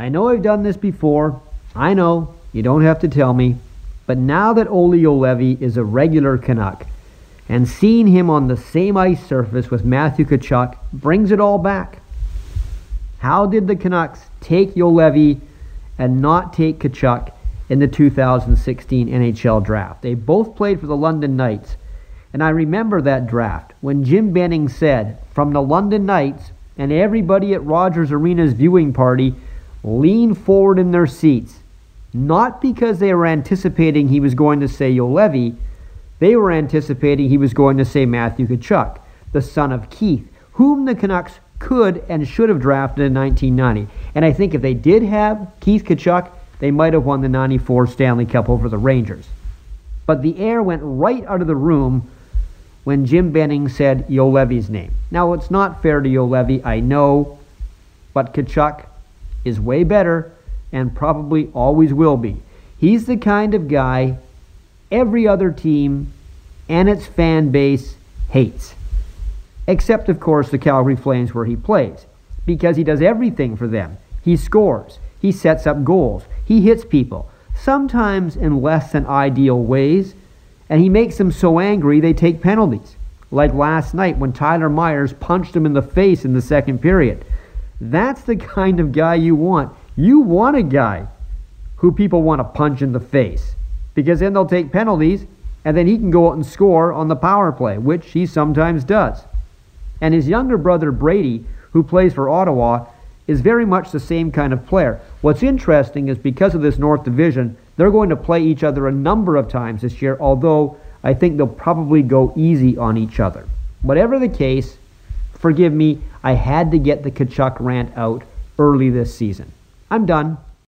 I know I've done this before. I know, you don't have to tell me. But now that Olli Juolevi is a regular Canuck, and seeing him on the same ice surface with Matthew Tkachuk brings it all back. How did the Canucks take Juolevi and not take Tkachuk in the 2016 NHL draft? They both played for the London Knights. And I remember that draft when Jim Benning said from the London Knights and everybody at Rogers Arena's viewing party leaned forward in their seats, not because they were anticipating he was going to say Juolevi, they were anticipating he was going to say Matthew Tkachuk, the son of Keith, whom the Canucks could and should have drafted in 1990. And I think if they did have Keith Tkachuk, they might have won the 94 Stanley Cup over the Rangers. But the air went right out of the room when Jim Benning said Juolevi's name. Now, it's not fair to Juolevi, I know, but Tkachuk is way better and probably always will be. He's the kind of guy every other team and its fan base hates. Except, of course, the Calgary Flames where he plays, because he does everything for them. He scores, he sets up goals, he hits people, sometimes in less than ideal ways, and he makes them so angry they take penalties. Like last night when Tyler Myers punched him in the face in the second period. That's the kind of guy you want. You want a guy who people want to punch in the face because then they'll take penalties and then he can go out and score on the power play, which he sometimes does. And his younger brother Brady, who plays for Ottawa, is very much the same kind of player. What's interesting is because of this North Division, they're going to play each other a number of times this year, although I think they'll probably go easy on each other. Whatever the case, forgive me, I had to get the Tkachuk rant out early this season. I'm done.